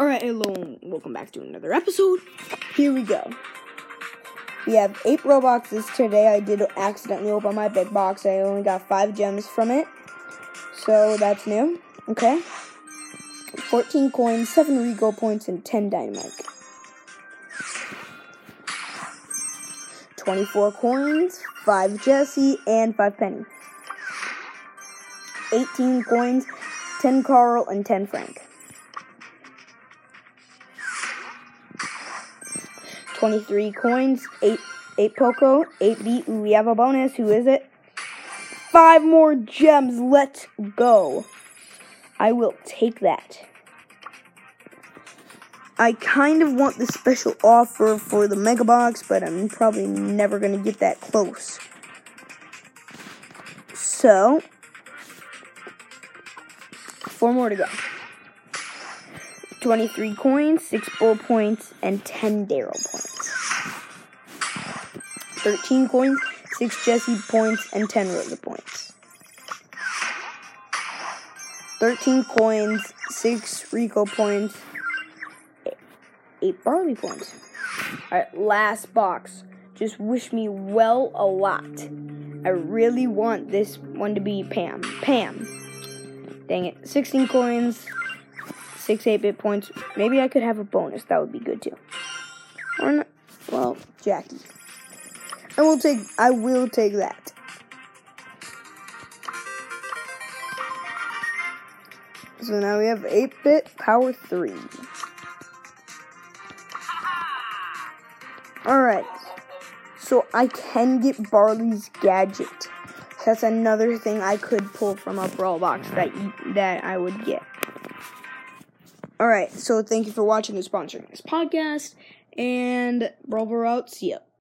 Alright, hello, and welcome back to another episode. Here we go. We have eight brawl boxes today. I did accidentally open my big box. I only got five gems from it. So that's new. Okay. 14 coins, 7 Rico points, and 10 Dynamike. 24 coins, 5 Jessie, and 5 Penny. 18 coins, 10 Carl, and 10 Frank. 23 coins, 8, 8 Poco, 8 bit. Ooh, we have a bonus. Who is it? 5 more gems. Let's go. I will take that. I kind of want the special offer for the Mega Box, but I'm probably never going to get that close. So, four more to go. 23 coins, 6 bull points, and 10 Darryl points. 13 coins, 6 Jessie points, and 10 Rosa points. 13 coins, 6 Rico points, 8 Barley points. Alright, last box. Just wish me well a lot. I really want this one to be Pam. Pam. Dang it. 16 coins, 6 8 bit points. Maybe I could have a bonus. That would be good too. Or not. Well, Jackie. I will take I will take that. So now we have 8 bit power 3. Alright. So I can get Barley's gadget. That's another thing I could pull from a brawl box that that I would get. All right, so thank you for watching and sponsoring this podcast, and Brawl out. See ya.